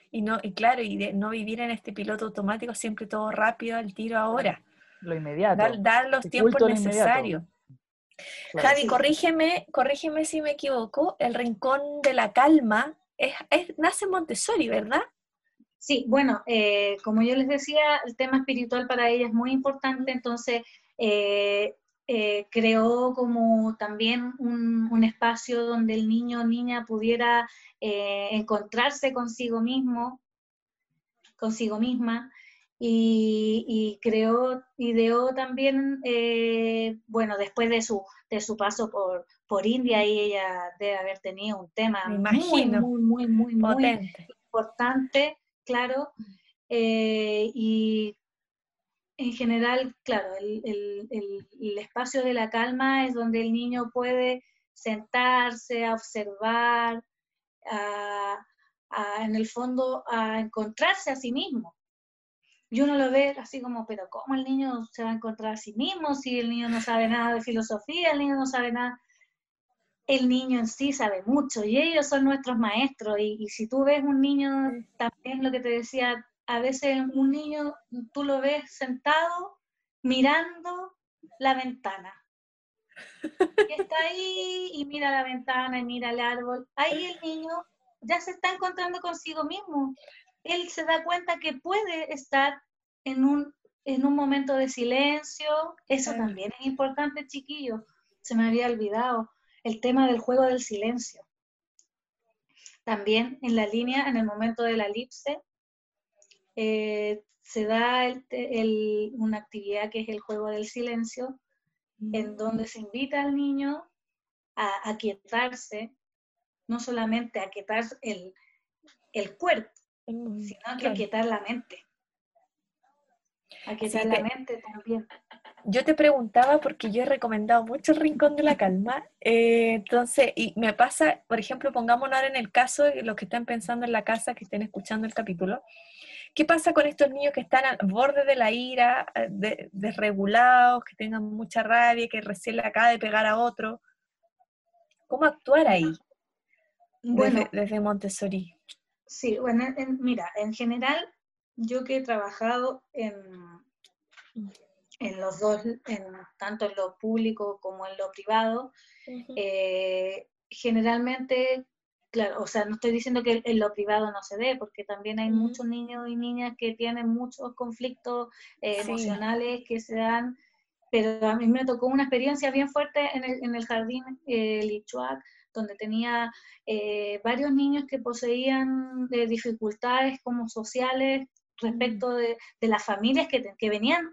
Y, no, y claro, y de no vivir en este piloto automático, siempre todo rápido, al tiro ahora. Lo inmediato. Dar, los tiempos necesarios. Javi, corrígeme, corrígeme si me equivoco, el rincón de la calma es, nace en Montessori, ¿verdad? Sí, bueno, eh, como yo les decía, el tema espiritual para ella es muy importante, entonces eh, eh, creó como también un, un, espacio donde el niño o niña pudiera encontrarse consigo mismo, consigo misma, y, creó, ideó también, eh, bueno, después de su, de su paso por, por India, y ella debe haber tenido un tema muy, muy, muy, muy, importante, claro, eh, y en general, claro, el, espacio de la calma es donde el niño puede sentarse, a observar, en el fondo a encontrarse a sí mismo. Y uno lo ve así como, pero ¿cómo el niño se va a encontrar a sí mismo si el niño no sabe nada de filosofía, el niño no sabe nada? El niño en sí sabe mucho y ellos son nuestros maestros. Y, y si tú ves un niño, también lo que te decía, a veces un niño tú lo ves sentado mirando la ventana. Y está ahí y mira la ventana y mira el árbol. Ahí el niño ya se está encontrando consigo mismo. Él se da cuenta que puede estar en un, en un momento de silencio. Eso también es importante, chiquillo. Se me había olvidado el tema del juego del silencio. También en la línea, en el momento de la elipse, eh, se da una actividad que es el juego del silencio, en donde se invita al niño a aquietarse, no solamente a aquietar el, cuerpo, sino a aquietar la mente. Aquietar la mente también. Yo te preguntaba porque yo he recomendado mucho el Rincón de la Calma, eh, entonces, y me pasa, por ejemplo, pongámonos ahora en el caso de los que están pensando en la casa, que estén escuchando el capítulo, ¿Qué pasa con estos niños que están al borde de la ira, eh, desregulados, que tengan mucha rabia, que recién le acaba de pegar a otro? ¿Cómo actuar ahí? desde, Montessori. Sí, bueno, mira, en general, yo que he trabajado en, en los dos, en, tanto en lo público como en lo privado, eh, generalmente Claro, o sea, no estoy diciendo que en lo privado no se dé, porque también hay muchos niños y niñas que tienen muchos conflictos eh, emocionales que se dan, pero a mí me tocó una experiencia bien fuerte en el, en el jardín eh, Lichuac, donde tenía eh, varios niños que poseían eh, dificultades como sociales respecto de, de las familias que, que venían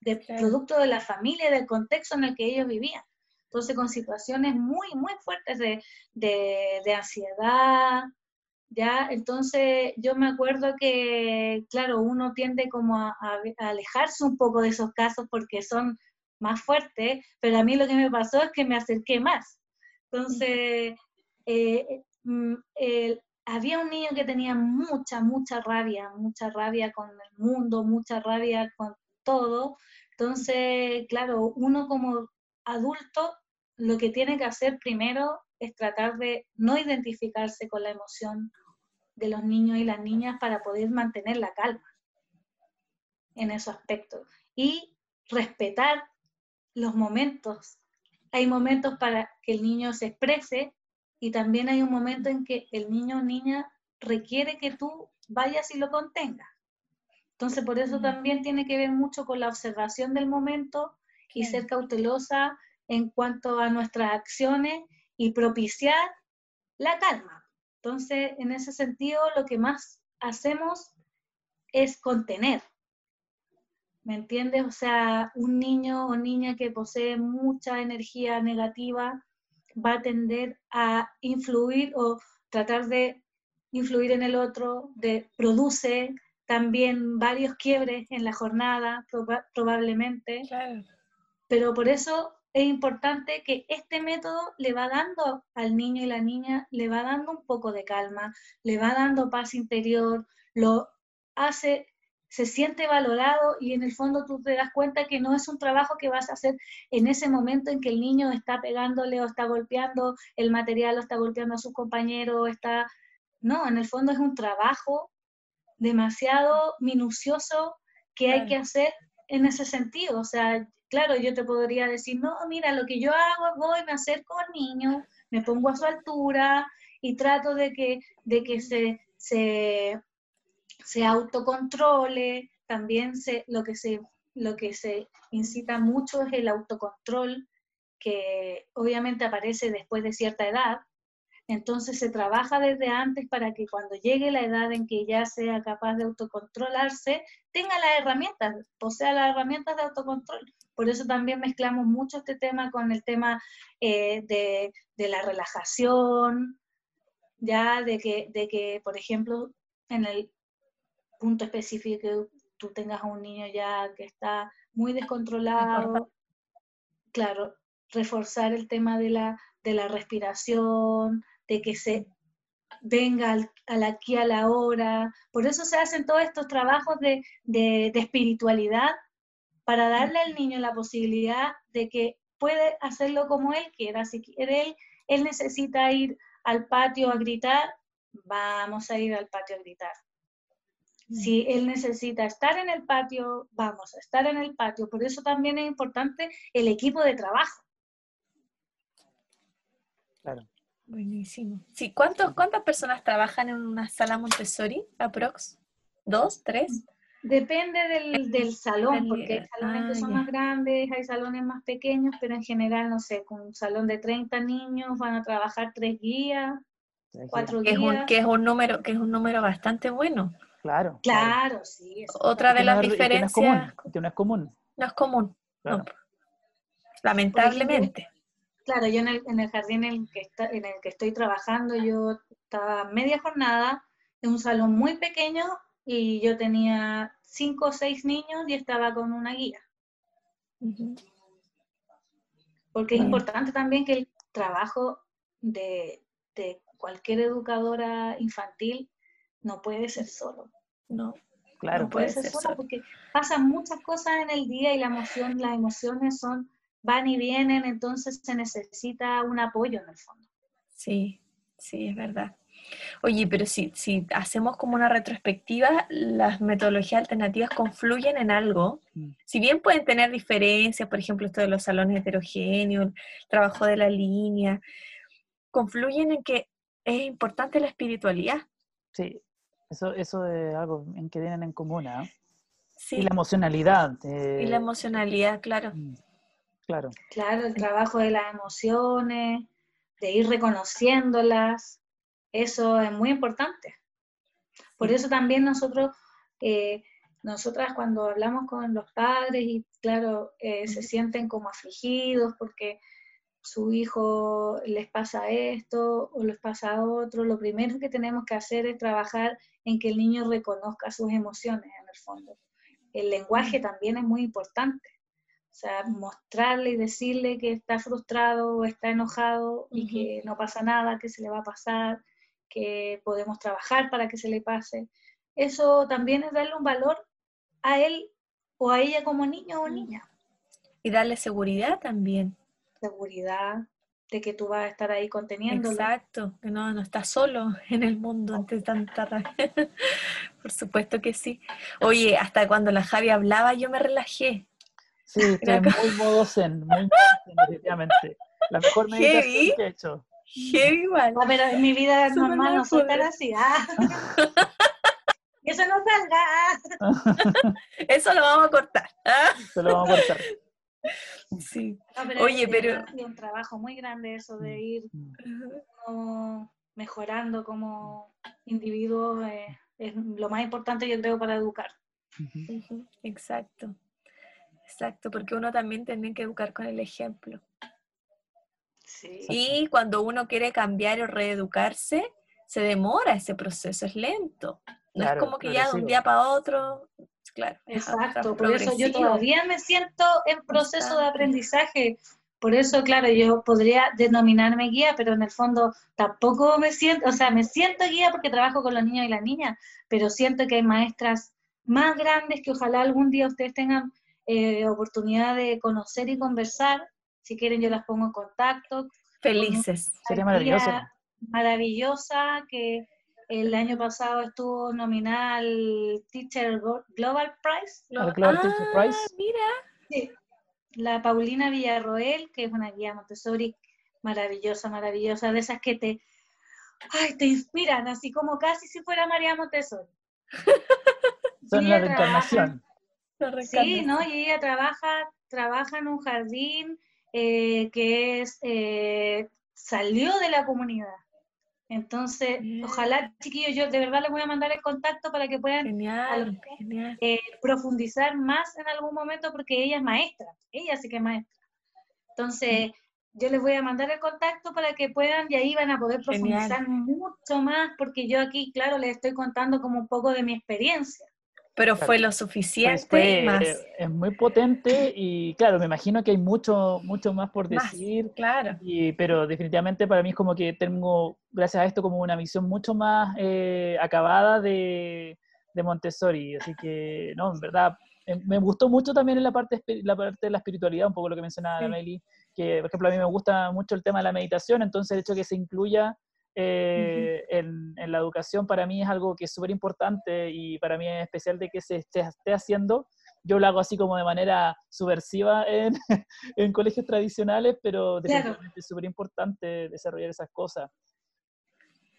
de producto de la familia y del contexto en el que ellos vivían. Entonces, con situaciones muy, muy fuertes de, de, ansiedad, ¿ya? Entonces, yo me acuerdo que, claro, uno tiende como a, alejarse un poco de esos casos porque son más fuertes, pero a mí lo que me pasó es que me acerqué más. Entonces, eh, mm, había un niño que tenía mucha, mucha rabia, mucha rabia con el mundo, mucha rabia con todo. Entonces, claro, uno como adulto lo que tiene que hacer primero es tratar de no identificarse con la emoción de los niños y las niñas para poder mantener la calma en esos aspectos y respetar los momentos. Hay momentos para que el niño se exprese y también hay un momento en que el niño o niña requiere que tú vayas y lo contengas. Entonces, por eso también tiene que ver mucho con la observación del momento y ser cautelosa en cuanto a nuestras acciones y propiciar la calma. Entonces, en ese sentido, lo que más hacemos es contener. ¿Me entiendes? O sea, un niño o niña que posee mucha energía negativa va a tender a influir o tratar de influir en el otro, de produce también varios quiebres en la jornada, probablemente. Pero por eso es importante que este método le va dando al niño y la niña, le va dando un poco de calma, le va dando paz interior, lo hace, se siente valorado y en el fondo tú te das cuenta que no es un trabajo que vas a hacer en ese momento en que el niño está pegándole o está golpeando el material o está golpeando a sus compañeros, está... No, en el fondo es un trabajo demasiado minucioso que hay que hacer en ese sentido. O sea, claro, yo te podría decir, no, mira, lo que yo hago es voy, me acerco al niño, me pongo a su altura y trato de que, de que se, se, autocontrole. También se, lo, que se, lo que se incita mucho es el autocontrol, que obviamente aparece después de cierta edad, entonces se trabaja desde antes para que cuando llegue la edad en que ya sea capaz de autocontrolarse, tenga las herramientas, posea las herramientas de autocontrol. Por eso también mezclamos mucho este tema con el tema eh, de, la relajación, ya de que, de que, por ejemplo, en el punto específico tú tengas a un niño ya que está muy descontrolado, claro, reforzar el tema de la, de la respiración, de que se venga al, aquí a la hora. Por eso se hacen todos estos trabajos de, de, espiritualidad, para darle al niño la posibilidad de que puede hacerlo como él quiera. Si quiere él, él necesita ir al patio a gritar, vamos a ir al patio a gritar. Si él necesita estar en el patio, vamos a estar en el patio. Por eso también es importante el equipo de trabajo. Claro. Buenísimo. Sí, ¿cuántos, ¿cuántas personas trabajan en una sala Montessori, aprox? ¿Dos? ¿Tres? Depende del, salón, porque hay salones que ah, son más grandes, hay salones más pequeños, pero en general, no sé, con un salón de 30 niños van a trabajar tres guías, cuatro guías. que es un número, que es un número bastante bueno. Claro. Claro, sí. Otra de las diferencias. Que no es común. No es común. Lamentablemente. claro, yo en el, en el jardín en el, que está, en el que estoy trabajando, yo estaba media jornada en un salón muy pequeño y yo tenía cinco o seis niños y estaba con una guía. Porque es importante también que el trabajo de, de cualquier educadora infantil no puede ser solo. No. Claro, no puede, ser, solo, porque pasan muchas cosas en el día y la emoción, las emociones son van y vienen, entonces se necesita un apoyo en el fondo. Sí, sí, es verdad. Oye, pero si, si hacemos como una retrospectiva, las metodologías alternativas confluyen en algo. Mm. Si bien pueden tener diferencias, por ejemplo, esto de los salones heterogéneos, el trabajo de la línea, confluyen en que es importante la espiritualidad. Sí, eso, eso es algo en que tienen en común, ¿ah? Sí. Y la emocionalidad. Y la emocionalidad, claro. Mm, claro. Claro, el trabajo de las emociones, de ir reconociéndolas, eso es muy importante. Por eso también nosotros, eh, nosotras cuando hablamos con los padres y claro, eh, se sienten como afligidos porque su hijo les pasa esto o les pasa otro, lo primero que tenemos que hacer es trabajar en que el niño reconozca sus emociones en el fondo. El lenguaje también es muy importante. O sea, mostrarle y decirle que está frustrado o está enojado y que no pasa nada, que se le va a pasar, que podemos trabajar para que se le pase. Eso también es darle un valor a él o a ella como niño o niña. Y darle seguridad también seguridad de que tú vas a estar ahí conteniendo. Exacto, que no, no estás solo en el mundo ante tanta rabia. Por supuesto que sí. Oye, hasta cuando la Javi hablaba yo me relajé. Sí, estoy muy modo zen, muy definitivamente. La mejor meditación que he hecho. Heavy igual. Ah, pero en mi vida normal no soy tan así. Ah. Eso no salga. Eso lo vamos a cortar. Eso lo vamos a cortar. Sí. Oye, pero... un trabajo muy grande eso de ir mejorando como individuo. Eh, es lo más importante yo creo para educar. Exacto. Exacto, porque uno también tiene que educar con el ejemplo. Sí. Y cuando uno quiere cambiar o reeducarse, se demora ese proceso, es lento. No es como que ya de un día para otro claro. Exacto, por eso yo todavía me siento en proceso de aprendizaje. Por eso, claro, yo podría denominarme guía, pero en el fondo tampoco me siento, o sea, me siento guía porque trabajo con los niños y las niñas, pero siento que hay maestras más grandes que ojalá algún día ustedes tengan eh, oportunidad de conocer y conversar. Si quieren, yo las pongo en contacto. Felices. Sería maravilloso. Maravillosa, que el año pasado estuvo nominada al Teacher Global Prize. Global, Teacher ah, Prize. Mira. Sí. La Paulina Villarroel, que es una guía Montessori maravillosa, maravillosa, de esas que te, ay, te inspiran, así como casi si fuera María Montessori. Son la reencarnación. Sí, ¿no? Y ella trabaja, trabaja en un jardín eh, que es, eh, salió de la comunidad. Entonces, ojalá, chiquillos, yo de verdad les voy a mandar el contacto para que puedan eh, profundizar más en algún momento porque ella es maestra, ella sí que es maestra. Entonces, yo les voy a mandar el contacto para que puedan y ahí van a poder profundizar mucho más porque yo aquí, claro, les estoy contando como un poco de mi experiencia. Pero fue lo suficiente y más. Es muy potente y claro, me imagino que hay mucho, mucho más por decir. claro. Y, pero definitivamente para mí es como que tengo, gracias a esto, como una visión mucho más eh, acabada de, de, Montessori. Así que, no, en verdad, eh, me gustó mucho también en la parte, la parte de la espiritualidad, un poco lo que mencionaba sí. Meli, que por ejemplo a mí me gusta mucho el tema de la meditación, entonces el hecho de que se incluya eh, en, la educación para mí es algo que es súper importante y para mí es especial de que se esté, haciendo. Yo lo hago así como de manera subversiva en, en colegios tradicionales, pero definitivamente es súper importante desarrollar esas cosas.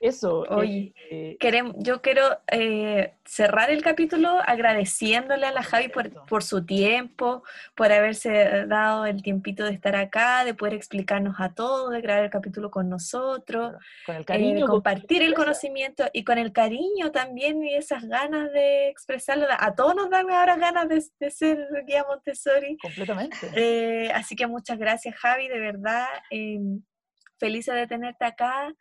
Eso. Oye, eh, queremos, yo quiero eh, cerrar el capítulo agradeciéndole a la Javi por, su tiempo, por haberse dado el tiempito de estar acá, de poder explicarnos a todos, de grabar el capítulo con nosotros, con el cariño, de compartir el conocimiento y con el cariño también y esas ganas de expresarlo. A todos nos dan ahora ganas de, ser guía Montessori. Completamente. Eh, así que muchas gracias, Javi, de verdad. feliz de tenerte acá.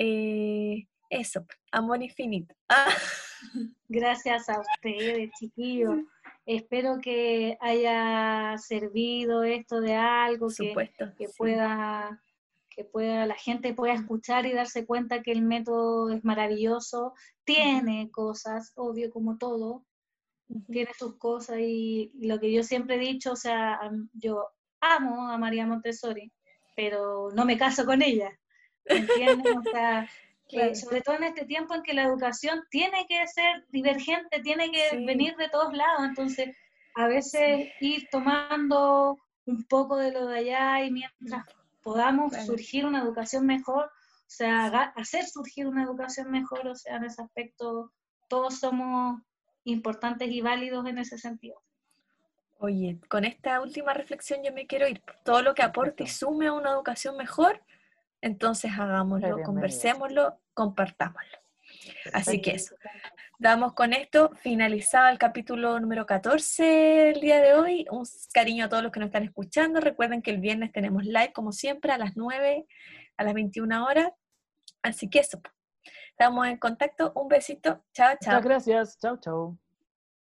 Eh, eso, amor infinito. Ah. Gracias a ustedes, chiquillos. Espero que haya servido esto de algo, que, que pueda que pueda, la gente pueda escuchar y darse cuenta que el método es maravilloso, tiene cosas, obvio como todo, tiene sus cosas y, lo que yo siempre he dicho, o sea, yo amo a María Montessori, pero no me caso con ella. Sobre todo en este tiempo en que la educación tiene que ser divergente, tiene que venir de todos lados, entonces a veces ir tomando un poco de lo de allá y mientras podamos surgir una educación mejor, o sea, hacer surgir una educación mejor, o sea, en ese aspecto todos somos importantes y válidos en ese sentido. Oye, con esta última reflexión yo me quiero ir. Todo lo que aporte y sume a una educación mejor, entonces hagámoslo, conversémoslo, compartámoslo. Así que eso. Damos con esto finalizado el capítulo número 14 el día de hoy. Un cariño a todos los que nos están escuchando. Recuerden que el viernes tenemos live, como siempre, a las 9, a las 21 horas. Así que eso. Estamos en contacto. Un besito. Chao, chao. Muchas gracias. Chao, chao.